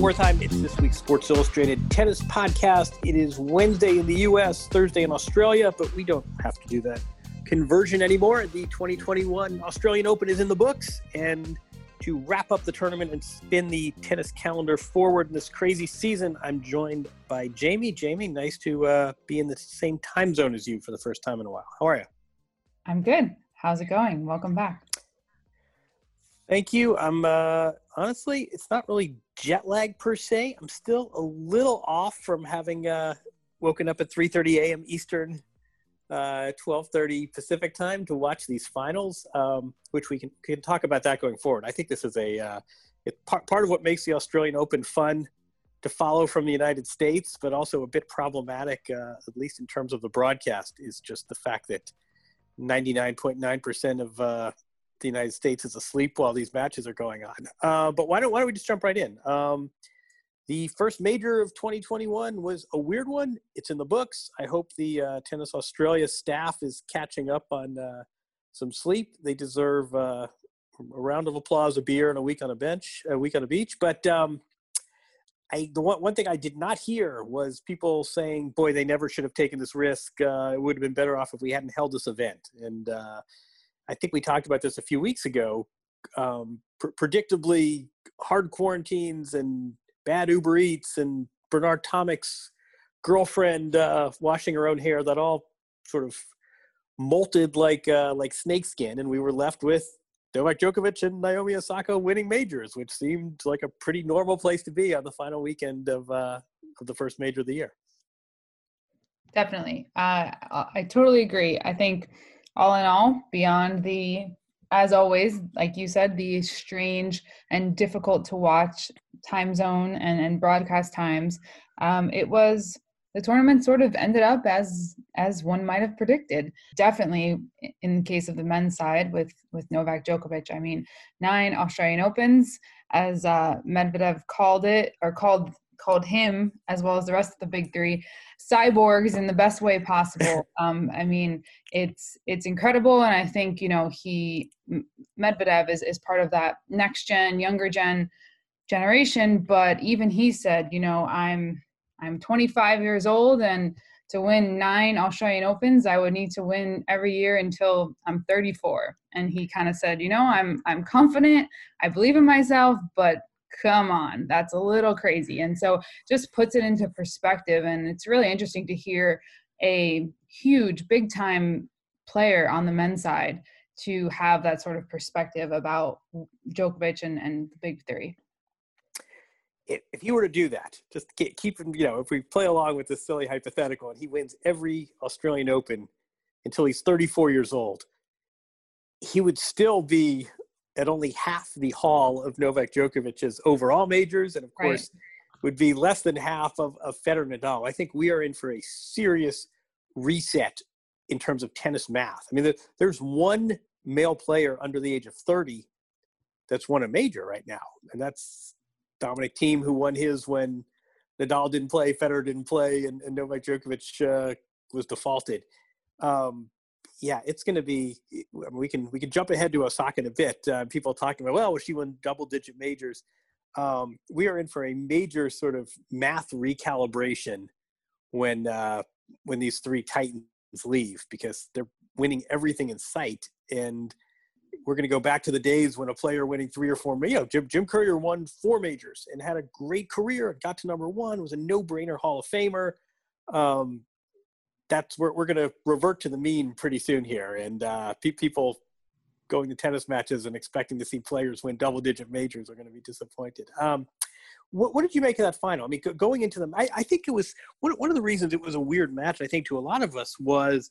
Jon Wertheim. It's this week's Sports Illustrated Tennis Podcast. It is Wednesday in the US, Thursday in Australia, but we don't have to do that conversion anymore. The 2021 Australian Open is in the books, and to wrap up the tournament and spin the tennis calendar forward in this crazy season, I'm joined by Jamie. Jamie, nice to uh, be in the same time zone as you for the first time in a while. How are you? I'm good. How's it going? Welcome back. Thank you. I'm uh, honestly, it's not really jet lag per se. I'm still a little off from having uh, woken up at 3:30 a.m. Eastern, uh, 12:30 Pacific time to watch these finals, um, which we can can talk about that going forward. I think this is a uh, it, part part of what makes the Australian Open fun to follow from the United States, but also a bit problematic, uh, at least in terms of the broadcast, is just the fact that 99.9% of uh, the United States is asleep while these matches are going on. Uh, but why don't why don't we just jump right in? Um, the first major of 2021 was a weird one. It's in the books. I hope the uh, Tennis Australia staff is catching up on uh, some sleep. They deserve uh, a round of applause, a beer, and a week on a bench, a week on a beach. But um, I, the one, one thing I did not hear was people saying, "Boy, they never should have taken this risk. Uh, it would have been better off if we hadn't held this event." And uh, I think we talked about this a few weeks ago. Um, pr- predictably, hard quarantines and bad Uber Eats and Bernard Tomic's girlfriend uh, washing her own hair that all sort of molted like uh, like snakeskin, and we were left with Novak Djokovic and Naomi Osaka winning majors, which seemed like a pretty normal place to be on the final weekend of uh, of the first major of the year. Definitely, uh, I totally agree. I think all in all, beyond the, as always, like you said, the strange and difficult to watch time zone and, and broadcast times, um, it was the tournament sort of ended up as as one might have predicted. Definitely, in the case of the men's side with with Novak Djokovic, I mean, nine Australian Opens, as uh, Medvedev called it or called called him as well as the rest of the big three cyborgs in the best way possible. Um, i mean it's it's incredible and i think you know he medvedev is, is part of that next gen younger gen generation but even he said you know i'm i'm 25 years old and to win nine australian opens i would need to win every year until i'm 34 and he kind of said you know i'm i'm confident i believe in myself but come on, that's a little crazy. And so just puts it into perspective. And it's really interesting to hear a huge, big time player on the men's side to have that sort of perspective about Djokovic and, and the big three. If you were to do that, just keep, you know, if we play along with this silly hypothetical and he wins every Australian Open until he's 34 years old, he would still be at only half the haul of Novak Djokovic's overall majors, and of course, right. would be less than half of, of Federer Nadal. I think we are in for a serious reset in terms of tennis math. I mean, there's one male player under the age of 30 that's won a major right now, and that's Dominic Thiem, who won his when Nadal didn't play, Federer didn't play, and, and Novak Djokovic uh, was defaulted. Um, yeah, it's going to be. We can we can jump ahead to Osaka in a bit. Uh, people talking about well, she won double digit majors. Um, we are in for a major sort of math recalibration when uh, when these three titans leave because they're winning everything in sight and we're going to go back to the days when a player winning three or four, you know, Jim, Jim Courier won four majors and had a great career, got to number one, was a no-brainer Hall of Famer. Um, that's where we're going to revert to the mean pretty soon here, and uh, pe- people going to tennis matches and expecting to see players win double digit majors are going to be disappointed. Um, what, what, did you make of that final? I mean, going into them, I, I think it was one, one of the reasons it was a weird match. I think to a lot of us was,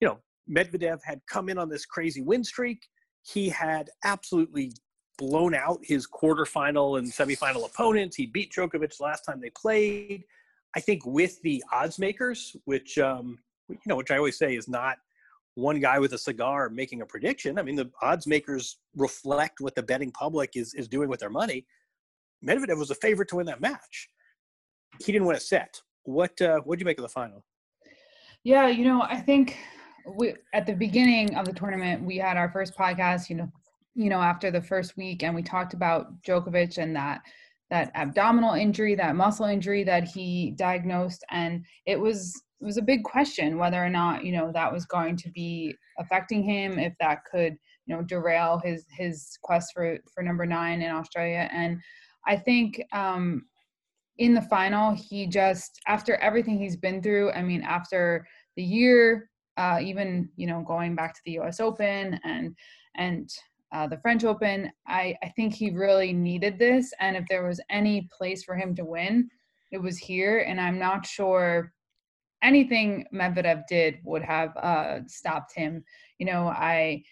you know, Medvedev had come in on this crazy win streak. He had absolutely blown out his quarterfinal and semifinal opponents. He beat Djokovic last time they played. I think with the odds makers, which um, you know, which I always say is not one guy with a cigar making a prediction. I mean, the odds makers reflect what the betting public is is doing with their money. Medvedev was a favorite to win that match. He didn't win a set. What uh, what did you make of the final? Yeah, you know, I think we at the beginning of the tournament we had our first podcast. You know, you know, after the first week, and we talked about Djokovic and that that abdominal injury, that muscle injury that he diagnosed, and it was it was a big question whether or not you know that was going to be affecting him, if that could you know derail his his quest for for number nine in Australia. And I think um, in the final, he just after everything he's been through. I mean, after the year, uh, even you know going back to the U.S. Open and and uh, the French Open. I, I think he really needed this. And if there was any place for him to win, it was here. And I'm not sure anything Medvedev did would have uh, stopped him. You know, I,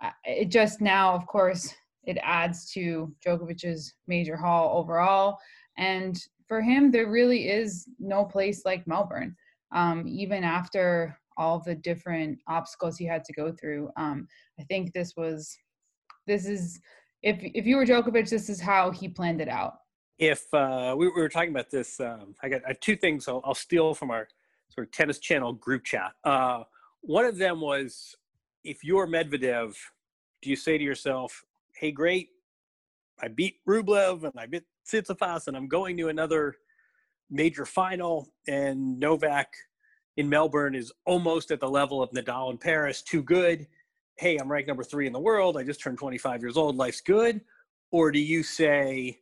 I, it just now, of course, it adds to Djokovic's major haul overall. And for him, there really is no place like Melbourne. Um, even after all the different obstacles he had to go through, um, I think this was this is if if you were Djokovic, this is how he planned it out. If uh, we, we were talking about this, um, I got I two things I'll, I'll, steal from our sort of tennis channel group chat. Uh, one of them was, if you're Medvedev, do you say to yourself, "Hey, great, I beat Rublev and I beat Tsitsipas, and I'm going to another major final, and Novak in Melbourne is almost at the level of Nadal in Paris, too good." Hey, I'm ranked number three in the world. I just turned 25 years old. Life's good. Or do you say,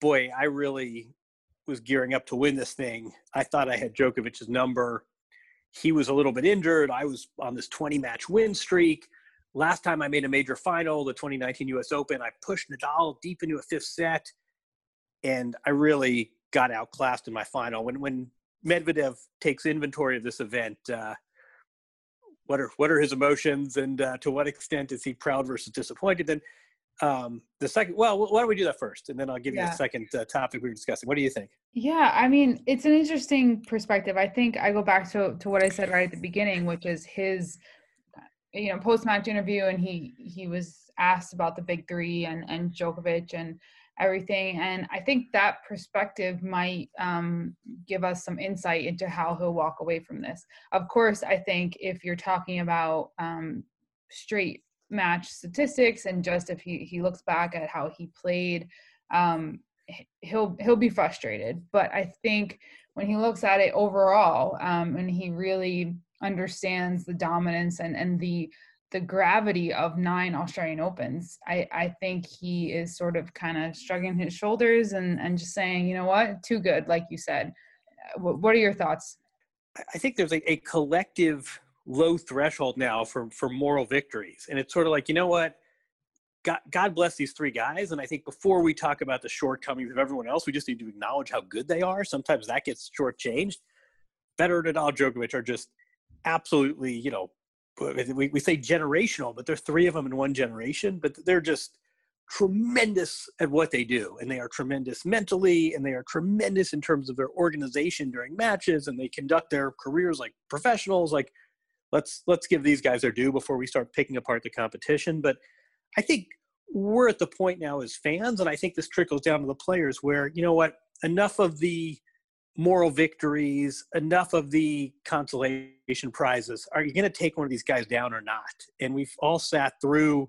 boy, I really was gearing up to win this thing. I thought I had Djokovic's number. He was a little bit injured. I was on this 20 match win streak. Last time I made a major final, the 2019 US Open, I pushed Nadal deep into a fifth set, and I really got outclassed in my final. When when Medvedev takes inventory of this event, uh, what are what are his emotions and uh, to what extent is he proud versus disappointed? And um, the second well why don't we do that first? And then i'll give you yeah. the second uh, topic we were discussing. What do you think? Yeah i mean it's an interesting perspective. I think i go back to to what i said right at the beginning which is his you know post match interview and he he was asked about the big three and and Djokovic and everything. And I think that perspective might um, give us some insight into how he'll walk away from this. Of course, I think if you're talking about um, straight match statistics and just if he, he looks back at how he played, um, he'll he'll be frustrated. But I think when he looks at it overall, um, and he really understands the dominance and and the the gravity of nine Australian Opens, I, I think he is sort of kind of shrugging his shoulders and, and just saying, you know what, too good, like you said. Uh, what, what are your thoughts? I think there's a, a collective low threshold now for, for moral victories. And it's sort of like, you know what? God, God bless these three guys. And I think before we talk about the shortcomings of everyone else, we just need to acknowledge how good they are. Sometimes that gets shortchanged. Federer, Nadal, Djokovic are just absolutely, you know, we, we say generational, but there's three of them in one generation, but they're just tremendous at what they do. And they are tremendous mentally, and they are tremendous in terms of their organization during matches, and they conduct their careers like professionals. Like, let's let's give these guys their due before we start picking apart the competition. But I think we're at the point now as fans, and I think this trickles down to the players where, you know what, enough of the moral victories, enough of the consolation prizes. Are you going to take one of these guys down or not? And we've all sat through,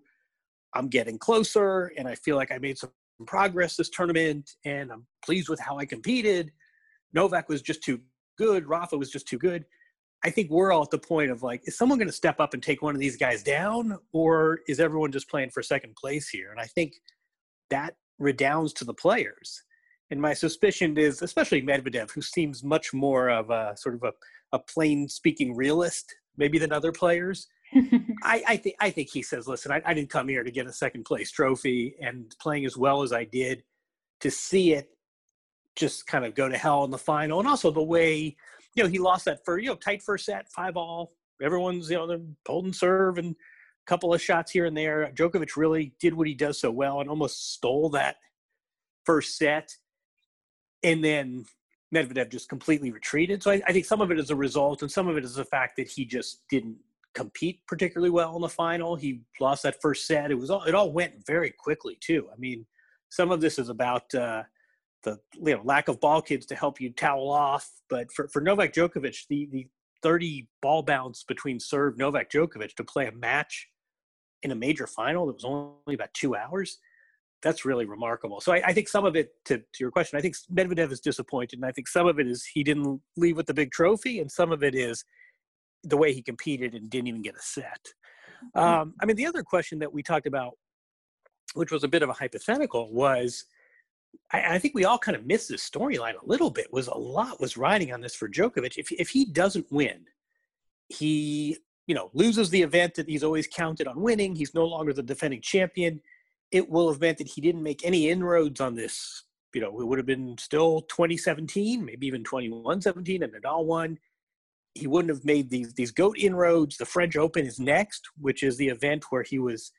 I'm getting closer, and I feel like I made some progress this tournament, and I'm pleased with how I competed. Novak was just too good. Rafa was just too good. I think we're all at the point of like, is someone going to step up and take one of these guys down, or is everyone just playing for second place here? And I think that redounds to the players. And my suspicion is, especially Medvedev, who seems much more of a sort of a, a plain speaking realist, maybe than other players. I, I think I think he says, "Listen, I, I didn't come here to get a second place trophy, and playing as well as I did, to see it just kind of go to hell in the final, and also the way you know he lost that for you know tight first set, five all. Everyone's you know they're holding serve and a couple of shots here and there. Djokovic really did what he does so well and almost stole that first set, and then Medvedev just completely retreated. So I, I, think some of it is a result, and some of it is the fact that he just didn't compete particularly well in the final. He lost that first set. It was all it all went very quickly too. I mean, some of this is about uh, the you know lack of ball kids to help you towel off, but for for Novak Djokovic, the the 30 ball bounce between serve Novak Djokovic to play a match in a major final that was only about two hours that's really remarkable. So I, I, think some of it, to, to your question, I think Medvedev is disappointed, and I think some of it is he didn't leave with the big trophy, and some of it is the way he competed and didn't even get a set. Mm-hmm. Um, I mean, the other question that we talked about, which was a bit of a hypothetical, was I, I think we all kind of missed this storyline a little bit. Was a lot was riding on this for Djokovic. If if he doesn't win, he you know loses the event that he's always counted on winning. He's no longer the defending champion it will have meant that he didn't make any inroads on this. You know, it would have been still 2017, maybe even 21-17, and Nadal won. He wouldn't have made these these goat inroads. The French Open is next, which is the event where he was,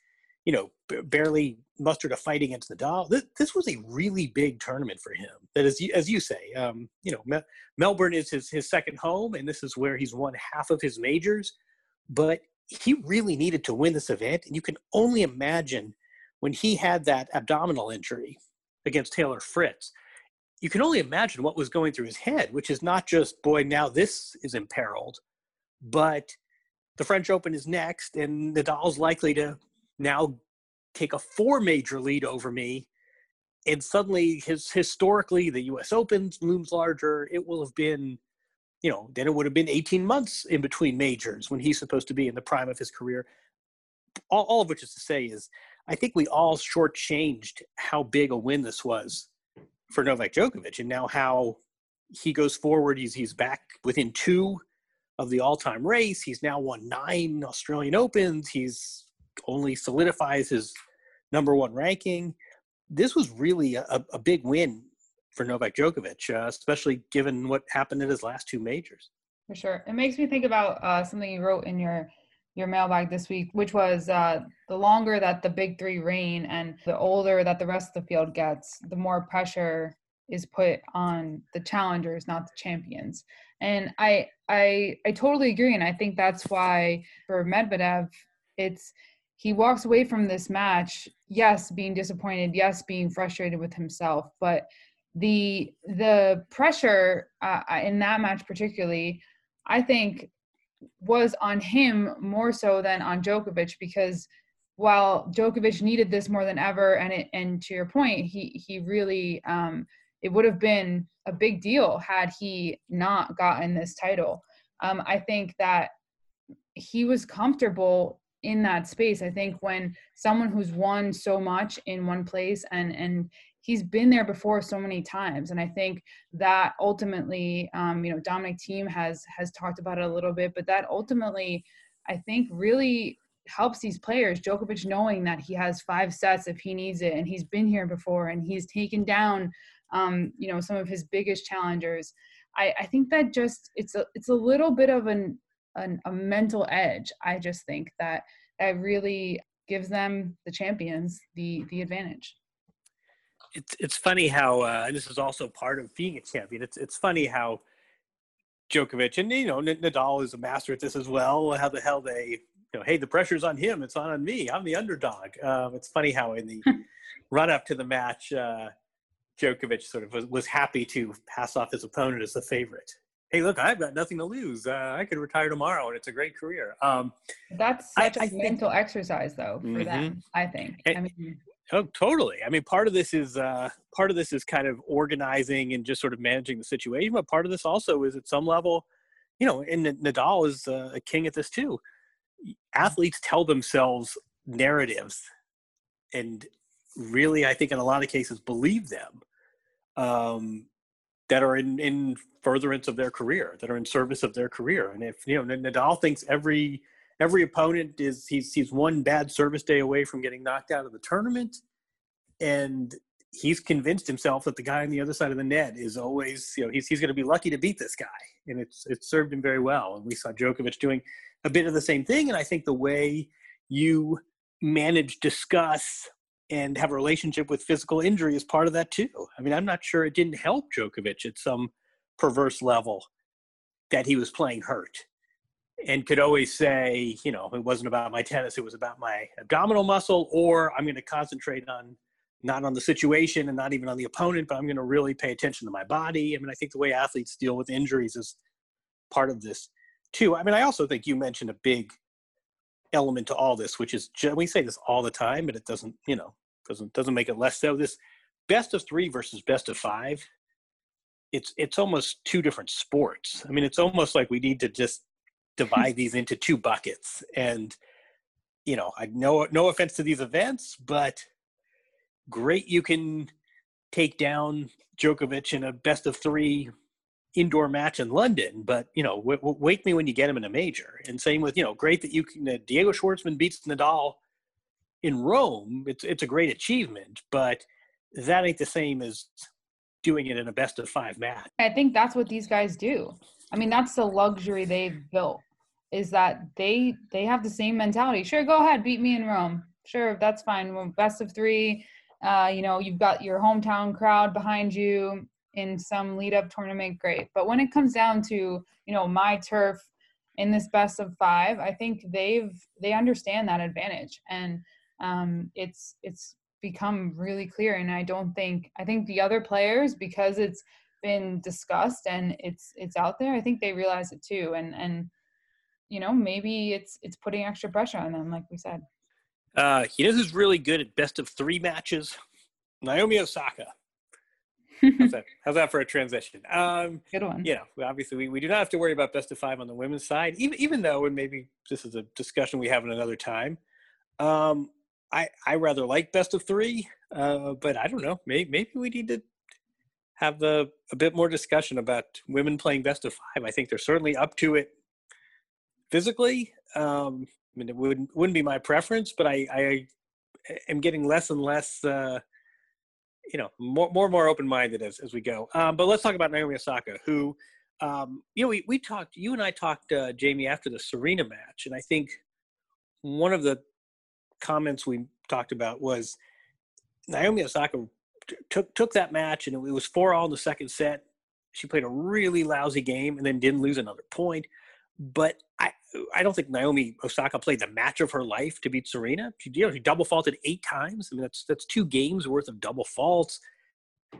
you know, b- barely mustered a fight against Nadal. This, this, was a really big tournament for him. That is, as you say, um, you know, Me- Melbourne is his his second home, and this is where he's won half of his majors. But he really needed to win this event, and you can only imagine when he had that abdominal injury against Taylor Fritz, you can only imagine what was going through his head, which is not just, boy, now this is imperiled, but the French Open is next, and Nadal's likely to now take a four major lead over me. And suddenly, his historically, the U.S. Open looms larger. It will have been, you know, then it would have been 18 months in between majors when he's supposed to be in the prime of his career. All, all of which is to say is I think we all shortchanged how big a win this was for Novak Djokovic, and now how he goes forward. He's he's back within two of the all-time race. He's now won nine Australian Opens. He's only solidifies his number one ranking. This was really a, a big win for Novak Djokovic, uh, especially given what happened in his last two majors. For sure, it makes me think about uh, something you wrote in your your mailbag this week, which was uh, the longer that the big three reign and the older that the rest of the field gets, the more pressure is put on the challengers, not the champions. And I I I totally agree, and I think that's why for Medvedev, it's he walks away from this match, yes, being disappointed, yes, being frustrated with himself, but the the pressure uh, in that match particularly, I think was on him more so than on Djokovic because while Djokovic needed this more than ever, and it, and to your point, he he really um, it would have been a big deal had he not gotten this title. Um, I think that he was comfortable in that space. I think when someone who's won so much in one place and and he's been there before so many times. And i think that ultimately um, you know dominic Thiem has has talked about it a little bit but that ultimately i think really helps these players Djokovic knowing that he has five sets if he needs it and he's been here before and he's taken down um, you know some of his biggest challengers. I, I think that just it's a it's a little bit of an, an a mental edge I just think that that really gives them the champions the the advantage it's it's funny how uh, and this is also part of being a champion. It's it's funny how Djokovic and you know Nadal is a master at this as well. How the hell they you know hey the pressure's on him, it's not on me. I'm the underdog. Um, it's funny how in the run up to the match, uh, Djokovic sort of was, was happy to pass off his opponent as the favorite. Hey, look, I've got nothing to lose. Uh, I could retire tomorrow, and it's a great career. Um, That's such I, a I mental think, exercise, though, for mm-hmm. them. I think. And, I mean, Oh, totally. I mean, part of this is uh, part of this is kind of organizing and just sort of managing the situation, but part of this also is at some level, you know, and Nadal is uh, a king at this too. Athletes tell themselves narratives, and really, I think in a lot of cases, believe them um, that are in in furtherance of their career, that are in service of their career. And if you know Nadal thinks every every opponent is he's he's one bad service day away from getting knocked out of the tournament, and he's convinced himself that the guy on the other side of the net is always you know he's he's going to be lucky to beat this guy, and it's it's served him very well. And we saw Djokovic doing a bit of the same thing, and I think the way you manage, discuss, and have a relationship with physical injury is part of that too. I mean, I'm not sure it didn't help Djokovic at some perverse level that he was playing hurt and could always say, you know, it wasn't about my tennis, it was about my abdominal muscle, or I'm going to concentrate on not on the situation and not even on the opponent, but I'm going to really pay attention to my body. I mean, I think the way athletes deal with injuries is part of this too. I mean, I also think you mentioned a big element to all this, which is we say this all the time, but it doesn't, you know, doesn't doesn't make it less so. This best of three versus best of five, it's it's almost two different sports. I mean, it's almost like we need to just divide these into two buckets. And you know, I no no offense to these events, but great you can take down Djokovic in a best of three indoor match in London, but you know, w- w- wake me when you get him in a major. And same with you know, great that you can. Uh, Diego Schwartzman beats Nadal in Rome. It's it's a great achievement, but that ain't the same as doing it in a best of five match. I think that's what these guys do. I mean, that's the luxury they've built is that they they have the same mentality. Sure, go ahead, beat me in Rome. Sure, that's fine. best of three. Uh, you know, you've got your hometown crowd behind you in some lead up tournament, great. But when it comes down to, you know, my turf in this best of five, I think they've they understand that advantage. And um, it's it's become really clear. And I don't think I think the other players, because it's been discussed and it's it's out there, I think they realize it too. And and you know, maybe it's it's putting extra pressure on them, like we said. Uh, he who's really good at best of three matches. Naomi Osaka. How's that? How's that for a transition? Um, Good one. Yeah, obviously we, we do not have to worry about best of five on the women's side, even even though, and maybe this is a discussion we have in another time. Um, I I rather like best of three, uh, but I don't know. Maybe maybe we need to have a, a bit more discussion about women playing best of five. I think they're certainly up to it physically. Um, I mean, it wouldn't wouldn't be my preference, but I, I am getting less and less, uh, you know, more more and more open minded as as we go. Um, but let's talk about Naomi Osaka, who, um, you know, we we talked, you and I talked, uh, Jamie, after the Serena match, and I think one of the comments we talked about was Naomi Osaka took took that match, and it was four all in the second set. She played a really lousy game and then didn't lose another point. But I, I don't think Naomi Osaka played the match of her life to beat Serena. She, you know, she double faulted eight times. I mean, that's that's two games worth of double faults.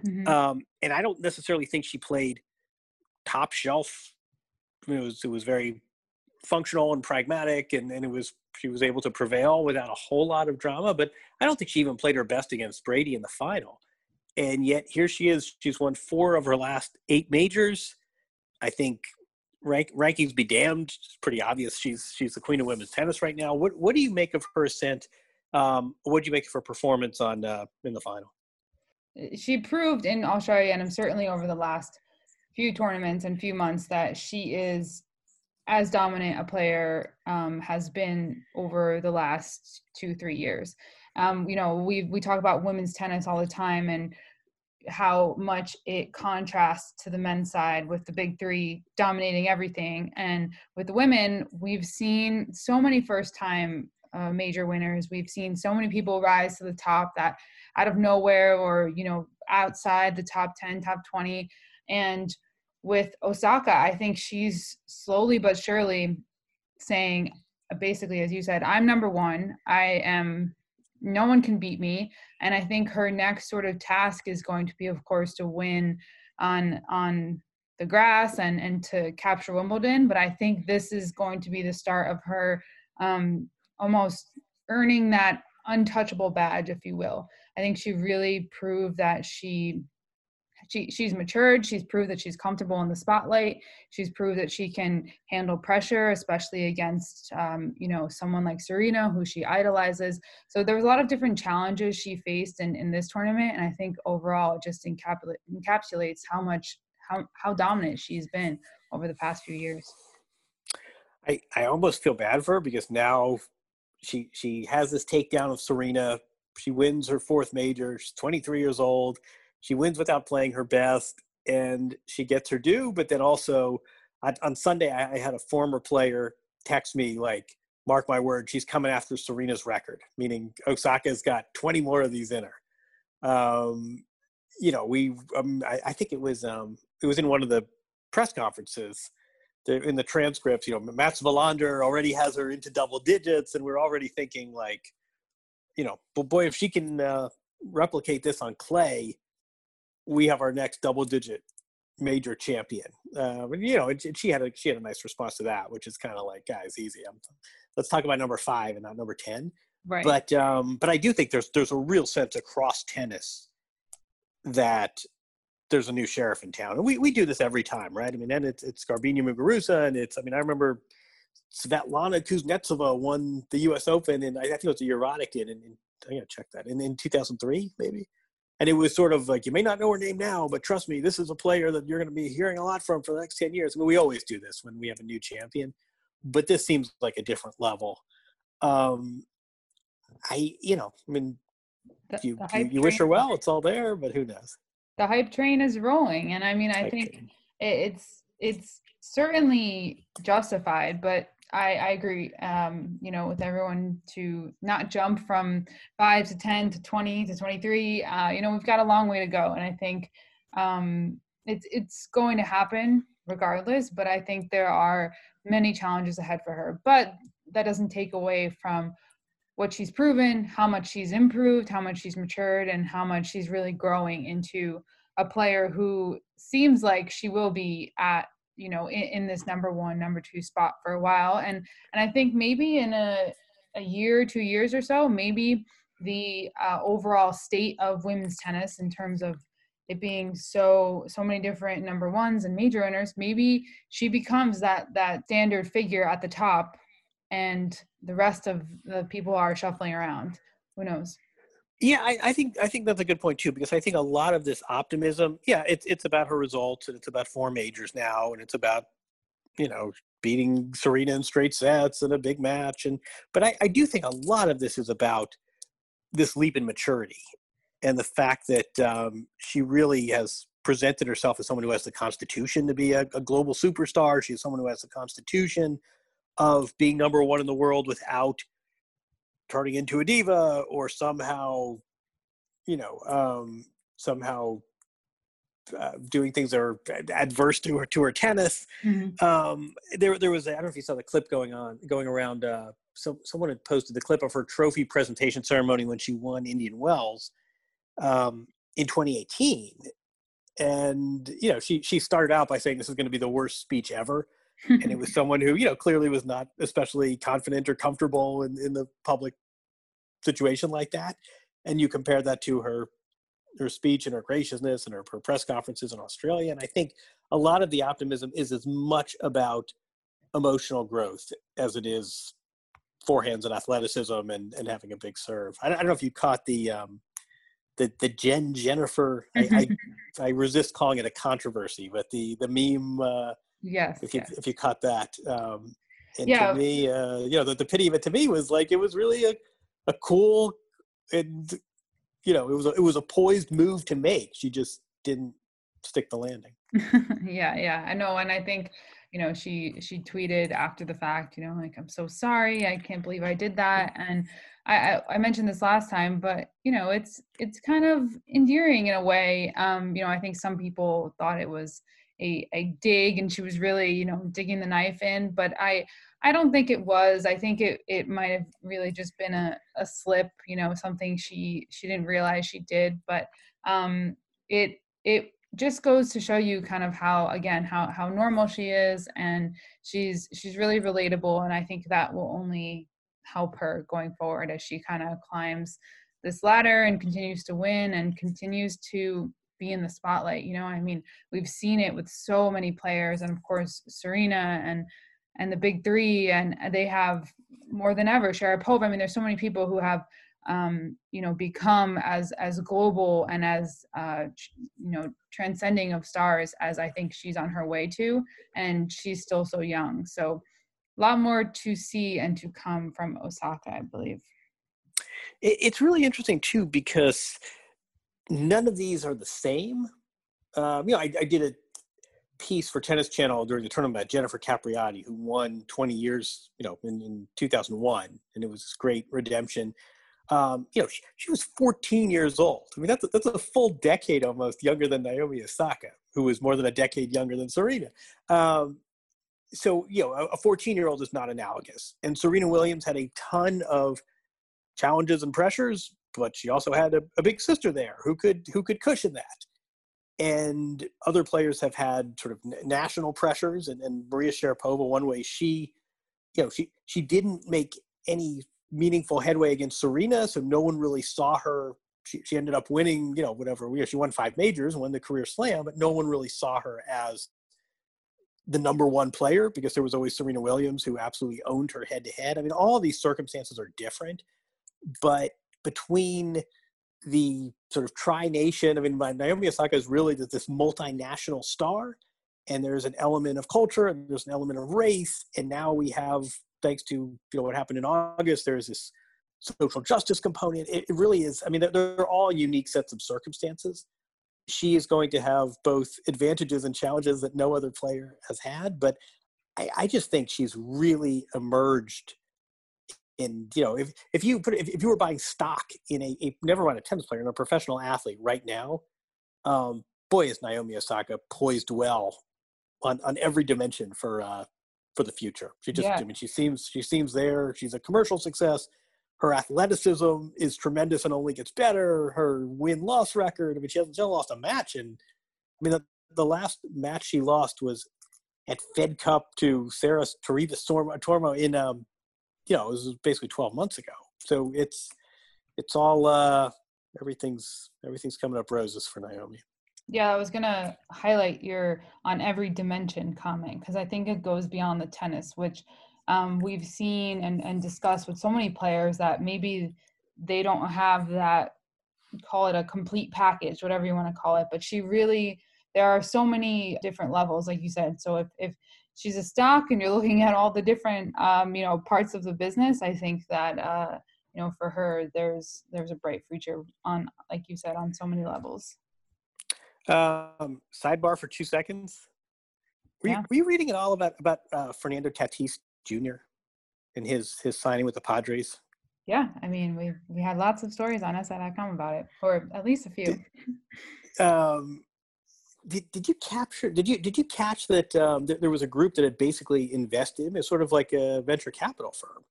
Mm-hmm. Um, and I don't necessarily think she played top shelf. I mean, it was it was very functional and pragmatic, and, and it was she was able to prevail without a whole lot of drama. But I don't think she even played her best against Brady in the final. And yet here she is. She's won four of her last eight majors. I think rank, rankings be damned. It's pretty obvious she's she's the queen of women's tennis right now. What what do you make of her ascent? Um, what do you make of her performance on uh, in the final? She proved in Australia and certainly over the last few tournaments and few months that she is as dominant a player um, has been over the last two three years. Um, you know, we we talk about women's tennis all the time, and how much it contrasts to the men's side with the big three dominating everything. And with the women, we've seen so many first time uh, major winners. We've seen so many people rise to the top that out of nowhere or, you know, outside the top 10, top 20. And with Osaka, I think she's slowly but surely saying, basically, as you said, I'm number one. I am no one can beat me. And i think her next sort of task is going to be of course to win on on the grass and and to capture wimbledon. But i think this is going to be the start of her um almost earning that untouchable badge if you will. I think she really proved that she she she's matured she's proved that she's comfortable in the spotlight she's proved that she can handle pressure especially against um, you know someone like serena who she idolizes so there was a lot of different challenges she faced in, in this tournament and i think overall it just encapsulates how much how, how dominant she's been over the past few years I, I almost feel bad for her because now she she has this takedown of Serena. She wins her fourth major. She's 23 years old. She wins without playing her best, and she gets her due. But then also on, on Sunday, I, I had a former player text me like, "Mark my word, she's coming after Serena's record," meaning Osaka's got 20 more of these in her. Um, you know, we um, I, I, think it was um, it was in one of the press conferences in the transcripts, you know, Mats Wilander already has her into double digits, and we're already thinking like, you know, but boy, if she can uh, replicate this on clay, we have our next double digit major champion. Uh, you know, it, it, she had a she had a nice response to that, which is kind of like, guys, easy. I'm, let's talk about number five and not number ten. Right. But um, but I do think there's there's a real sense across tennis that there's a new sheriff in town. And we, we do this every time, right? I mean, and it's, it's Garbiñe Muguruza, and it's, I mean, I remember Svetlana Kuznetsova won the U.S. Open, and I, I think it was a Erotic did, and, and I gotta check that, in, in 2003, maybe. And it was sort of like, you may not know her name now, but trust me, this is a player that you're going to be hearing a lot from for the next 10 years. I mean, we always do this when we have a new champion, but this seems like a different level. Um, I, you know, I mean, the, you, you, you wish her well, it's all there, but who knows? the hype train is rolling and i mean i think it's it's certainly justified but I, I agree, um, you know, with everyone to not jump from five to 10 to 20 to 23. Uh, you know, we've got a long way to go. And I think um, it's, it's going to happen regardless, but I think there are many challenges ahead for her. But that doesn't take away from what she's proven, how much she's improved, how much she's matured, and how much she's really growing into a player who seems like she will be at you know in, in this number one, number two spot for a while. And and I think maybe in a a year, two years or so, maybe the uh, overall state of women's tennis in terms of it being so so many different number ones and major winners maybe she becomes that that standard figure at the top and the rest of the people are shuffling around. Who knows? Yeah, I, I, think I think that's a good point too because I think a lot of this optimism, yeah, it's it's about her results and it's about four majors now and it's about you know beating Serena in straight sets and a big match and but I, I do think a lot of this is about this leap in maturity and the fact that um, she really has presented herself as someone who has the constitution to be a, a global superstar. She's someone who has the constitution of being number one in the world without turning into a diva or somehow, you know, um, somehow uh, doing things that are adverse to her to her tennis. Mm-hmm. Um, there, there was I don't know if you saw the clip going on going around. Uh, so someone had posted the clip of her trophy presentation ceremony when she won Indian Wells um, in 2018, and you know she she started out by saying this is going to be the worst speech ever and it was someone who you know clearly was not especially confident or comfortable in, in the public situation like that. And you compare that to her her speech and her graciousness and her, her press conferences in australia. And i think a lot of the optimism is as much about emotional growth as it is forehands and athleticism and, and having a big serve. I, I don't know if you caught the um, the the Jen Jennifer. I, I, I resist calling it a controversy, but the the meme uh, Yes. If you yes. if you caught that. Um, and yeah. to me, uh, you know, the, the pity of it to me was like it was really a, a cool and you know it was a, it was a poised move to make. She just didn't stick the landing. yeah, yeah, I know, and I think you know she she tweeted after the fact, you know, like I'm so sorry, I can't believe I did that, and I, I, I mentioned this last time, but you know, it's it's kind of endearing in a way. Um, you know, I think some people thought it was a, a dig and she was really you know digging the knife in but i i don't think it was. I think it it might have really just been a, a slip you know something she she didn't realize she did but um it it just goes to show you kind of how again how how normal she is and she's she's really relatable and i think that will only help her going forward as she kind of climbs this ladder and continues to win and continues to be in the spotlight. You know, I mean, we've seen it with so many players, and of course Serena and and the big three, and they have more than ever. Sharapova. I mean, there's so many people who have um, you know become as as global and as uh, you know transcending of stars as I think she's on her way to, and she's still so young. So a lot more to see and to come from Osaka, I believe. It's really interesting too because none of these are the same. Um, you know, I, I, did a piece for Tennis Channel during the tournament Jennifer Capriati, who won 20 years, you know, in, in 2001, and it was this great redemption. Um, you know, she, she, was 14 years old. I mean, that's a, that's a full decade almost younger than Naomi Osaka, who was more than a decade younger than Serena. Um, so, you know, a 14 year old is not analogous. And Serena Williams had a ton of challenges and pressures, but she also had a, a big sister there who could who could cushion that. And other players have had sort of national pressures, and, and Maria Sharapova, one way she, you know, she she didn't make any meaningful headway against Serena, so no one really saw her. She, she ended up winning, you know, whatever. She won five majors won the career slam, but no one really saw her as the number one player because there was always Serena Williams who absolutely owned her head to head. I mean, all these circumstances are different, but between the sort of tri nation, I mean, Naomi Osaka is really this multinational star, and there's an element of culture, and there's an element of race, and now we have thanks to you know what happened in August, there's this social justice component. It, it really is. I mean, they're, they're all unique sets of circumstances. She is going to have both advantages and challenges that no other player has had, but I, I just think she's really emerged in you know if, if you put if, if you were buying stock in a, a never mind a tennis player in a professional athlete right now um boy is naomi osaka poised well on on every dimension for uh for the future. She just, yeah. I mean, she seems she seems there. She's a commercial success. Her athleticism is tremendous and only gets better. Her win loss record. I mean, she hasn't, she hasn't lost a match, and I mean, the, the last match she lost was at Fed Cup to Sara Sorribes Tormo in, um, you know, it was basically 12 months ago. So it's it's all uh, everything's everything's coming up roses for Naomi. Yeah, I was gonna highlight your on every dimension comment because I think it goes beyond the tennis, which um, we've seen and, and discussed with so many players that maybe they don't have that call it a complete package, whatever you want to call it. But she really there are so many different levels, like you said. So if if she's a stock and you're looking at all the different um, you know parts of the business, I think that uh, you know for her there's there's a bright future on like you said on so many levels. Um, sidebar for two seconds. Were, yeah. you, were you reading at all about about uh, Fernando Tatis Jr. and his his signing with the Padres? Yeah, I mean we we had lots of stories on SI.com about it, or at least a few. Um, did, did you capture? Did you did you catch that um, th- there was a group that had basically invested? It's sort of like a venture capital firm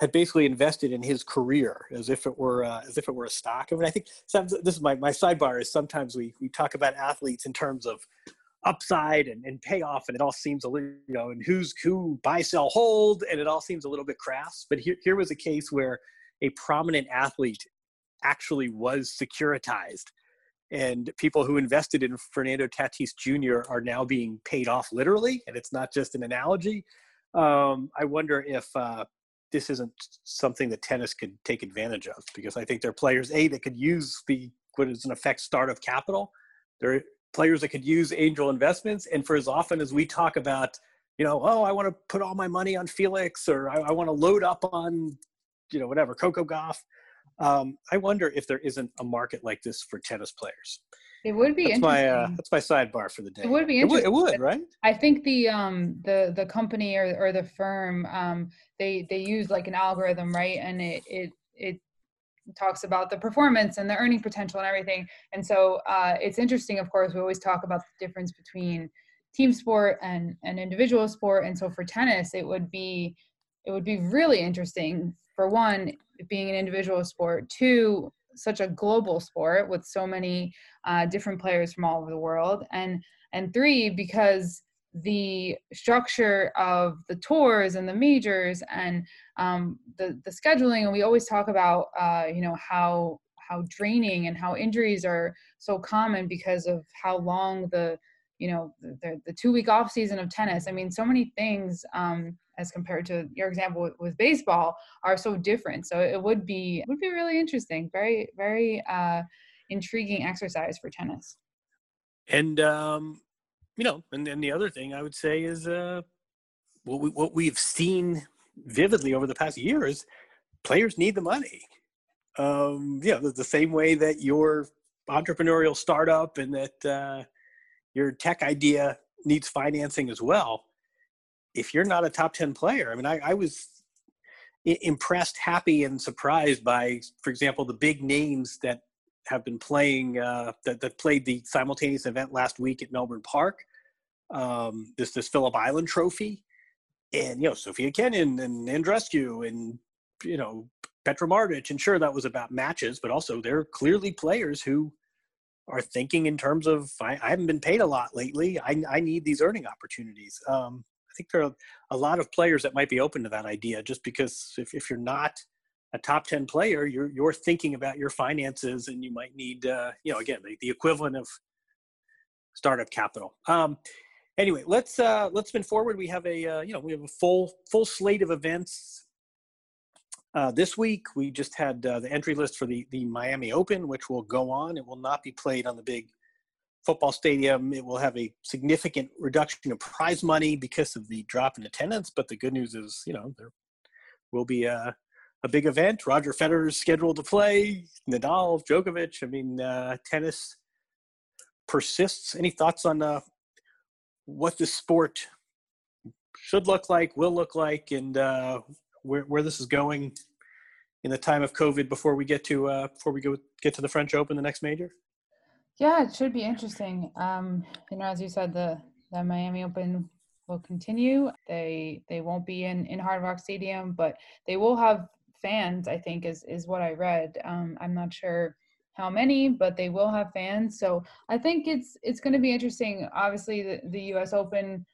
had basically invested in his career as if it were uh, as if it were a stock. I mean, I think this is my, my sidebar is sometimes we we talk about athletes in terms of upside and, and payoff, and it all seems a little you know, and who's who buy sell hold, and it all seems a little bit crass. But here here was a case where a prominent athlete actually was securitized. And people who invested in Fernando Tatis Jr. are now being paid off literally, and it's not just an analogy. Um, I wonder if uh, this isn't something that tennis could take advantage of because I think there are players a that could use the what is in effect start of capital. There are players that could use angel investments, and for as often as we talk about, you know, oh, I want to put all my money on Felix or I, I want to load up on, you know, whatever Coco Gauff. Um, I wonder if there isn't a market like this for tennis players. It would be that's interesting. My, uh, that's my sidebar for the day. It would be interesting. It would, it would right? I think the um the the company or or the firm um they they use like an algorithm right and it it it talks about the performance and the earning potential and everything. And so uh, it's interesting. Of course, we always talk about the difference between team sport and and individual sport. And so for tennis, it would be it would be really interesting for one being an individual sport two such a global sport with so many uh, different players from all over the world. And and three because the structure of the tours and the majors and um, the the scheduling and we always talk about uh, you know how how draining and how injuries are so common because of how long the you know the, the two week off season of tennis. I mean so many things um, as compared to your example with, with, baseball are so different so it would be would be really interesting very very uh, intriguing exercise for tennis and um you know and then the other thing i would say is uh what, we, what we've seen vividly over the past year is players need the money. Um, you know, the same way that your entrepreneurial startup and that uh, your tech idea needs financing as well. If you're not a top 10 player, I mean, I, I was impressed, happy, and surprised by, for example, the big names that have been playing uh, that, that played the simultaneous event last week at Melbourne Park. Um, this this Phillip Island Trophy, and you know Sofia Kenin and Andreescu and you know Petra Martic, and sure that was about matches, but also they're clearly players who are thinking in terms of I, I haven't been paid a lot lately. I, I need these earning opportunities. Um, think there are a lot of players that might be open to that idea, just because if, if you're not a top 10 player, you're, you're thinking about your finances and you might need, uh, you know, again, the, the equivalent of startup capital. Um, anyway, let's, uh, let's spin forward. We have a, uh, you know, we have a full, full slate of events uh, this week, we just had uh, the entry list for the, the Miami Open, which will go on. It will not be played on the big football stadium. It will have a significant reduction of prize money because of the drop in attendance. But the good news is, you know, there will be a, a big event. Roger Federer is scheduled to play. Nadal, Djokovic. I mean, uh, tennis persists. Any thoughts on uh, what the sport should look like, will look like, and uh, where, where this is going in the time of COVID before we get to uh, before we go get to the French Open, the next major? Yeah, it should be interesting. Um, you know, as you said, the the Miami Open will continue. They they won't be in in Hard Rock Stadium, but they will have fans. I think is is what I read. Um, I'm not sure how many, but they will have fans. So I think it's it's going to be interesting. Obviously, the the U.S. Open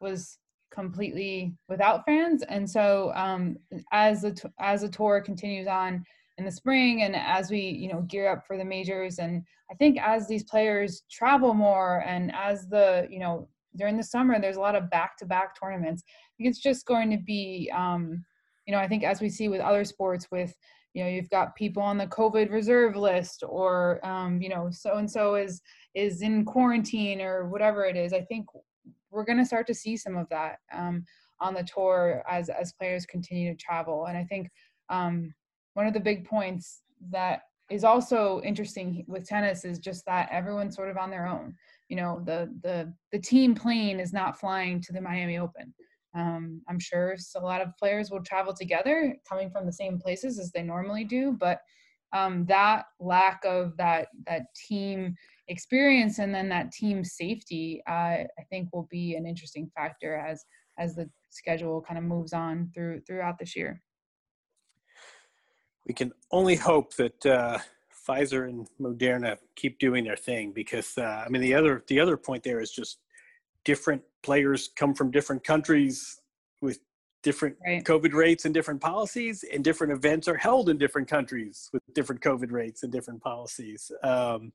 was completely without fans. And so um, as the as the tour continues on in the spring, and as we you know gear up for the majors, and I think as these players travel more, and as the you know during the summer there's a lot of back-to-back tournaments. It's just going to be um, you know I think as we see with other sports with you know you've got people on the covid reserve list or um, you know so and so is is in quarantine or whatever it is i think we're going to start to see some of that um, on the tour as as players continue to travel. And I think um, one of the big points that is also interesting with tennis is just that everyone's sort of on their own. You know, the the the team plane is not flying to the Miami Open. Um, I'm sure a lot of players will travel together, coming from the same places as they normally do, but um, that lack of that that team experience and then that team safety uh, i think will be an interesting factor as as the schedule kind of moves on through throughout this year we can only hope that uh, pfizer and moderna keep doing their thing because uh, i mean the other the other point there is just different players come from different countries with different right. COVID rates and different policies, and different events are held in different countries with different COVID rates and different policies. Um,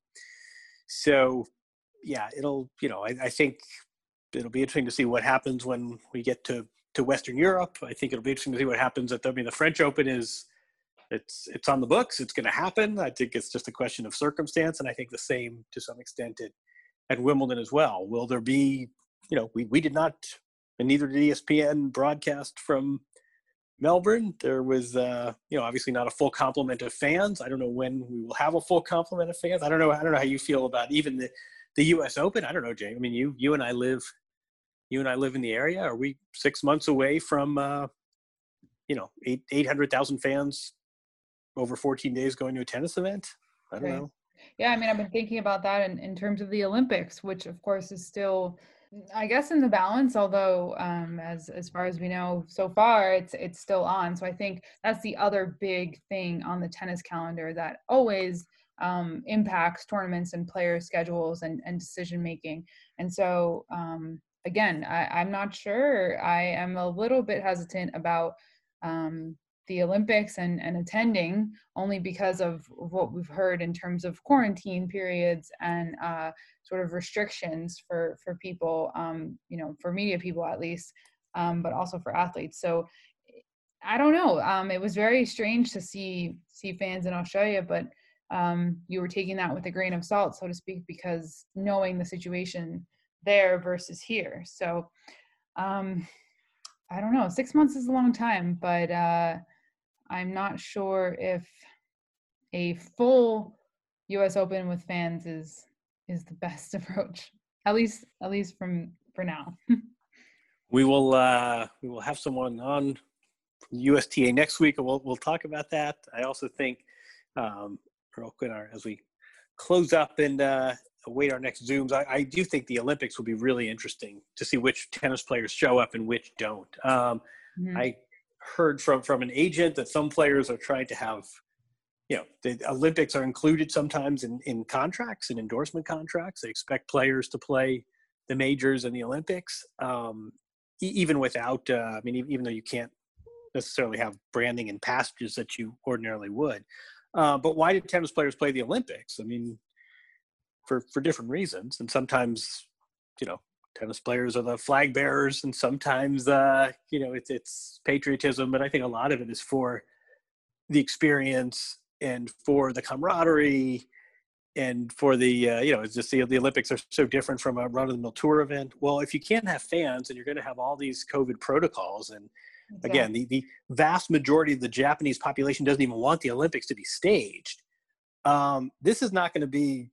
so, yeah, it'll you know I, I, think it'll be interesting to see what happens when we get to to Western Europe. I think it'll be interesting to see what happens at the, I mean the French Open is it's it's on the books. It's going to happen. I think it's just a question of circumstance, and I think the same to some extent at at Wimbledon as well. Will there be you know we we did not and neither did ESPN broadcast from Melbourne. There was, uh, you know, obviously not a full complement of fans. I don't know when we will have a full complement of fans. I don't know. I don't know how you feel about even the, the U.S. Open. I don't know, Jay. I mean, you you and I live, you and I live in the area. Are we six months away from, uh, you know, eight eight hundred thousand fans over fourteen days going to a tennis event? I don't know. Yeah, I mean, I've been thinking about that in, in terms of the Olympics, which of course is still I guess in the balance, although um, as as far as we know so far, it's it's still on. So I think that's the other big thing on the tennis calendar that always um, impacts tournaments and player schedules and, and decision making. And so um, again, I, I'm not sure. I am a little bit hesitant about um, the Olympics and, and attending only because of what we've heard in terms of quarantine periods and uh, sort of restrictions for for people, um, you know, for media people at least, um, but also for athletes. So I don't know. Um, it was very strange to see see fans in Australia, but um, you were taking that with a grain of salt, so to speak, because knowing the situation there versus here. So um, I don't know. Six months is a long time, but uh, I'm not sure if a full U.S. Open with fans is is the best approach. At least, at least from for now. we will uh, we will have someone on from USTA next week, and we'll we'll talk about that. I also think um, as we close up and uh, await our next zooms. I, I, do think the Olympics will be really interesting to see which tennis players show up and which don't. Um, mm-hmm. I heard from from an agent that some players are trying to have you know the olympics are included sometimes in, in contracts and endorsement contracts. They expect players to play the majors and the olympics um, e- even without uh, i mean even though you can't necessarily have branding and passages that you ordinarily would. Uh, but why did tennis players play the olympics? I mean for for different reasons and sometimes you know tennis players are the flag bearers and sometimes uh, you know it's it's patriotism but i think a lot of it is for the experience and for the camaraderie and for the uh, you know it's just the, the olympics are so different from a run-of-the-mill tour event. Well if you can't have fans and you're going to have all these covid protocols and again the, the vast majority of the japanese population doesn't even want the olympics to be staged um, this is not going to be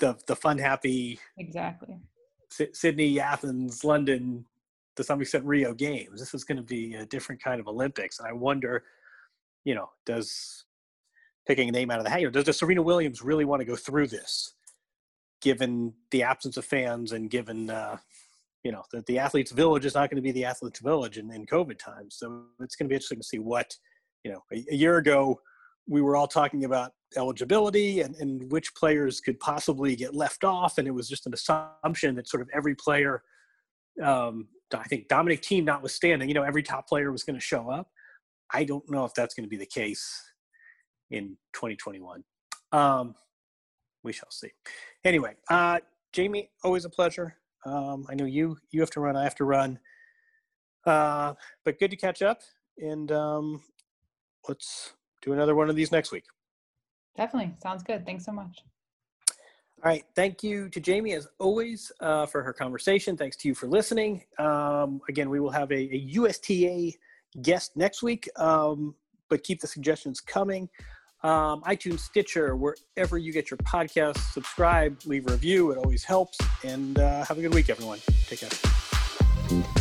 the the fun happy exactly sydney athens london to some extent rio games this is going to be a different kind of olympics and i wonder you know does picking a name out of the hat. Does, does Serena Williams really want to go through this, given the absence of fans and given uh, you know that the athletes' village is not going to be the athletes' village in, in COVID times? So it's going to be interesting to see what you know. A, a year ago, we were all talking about eligibility and, and which players could possibly get left off, and it was just an assumption that sort of every player. Um, I think Dominic Thiem notwithstanding, you know, every top player was going to show up. I don't know if that's going to be the case in 2021. Um, we shall see. Anyway, uh, Jamie, always a pleasure. Um, I know you you have to run. I have to run. Uh, but good to catch up, and um, let's do another one of these next week. Definitely sounds good. Thanks so much. All right. Thank you to Jamie, as always, uh, for her conversation. Thanks to you for listening. Um, again, we will have a, a USTA guest next week, um, but keep the suggestions coming um, iTunes, Stitcher, wherever you get your podcasts. Subscribe, leave a review. It always helps. And uh, have a good week, everyone. Take care.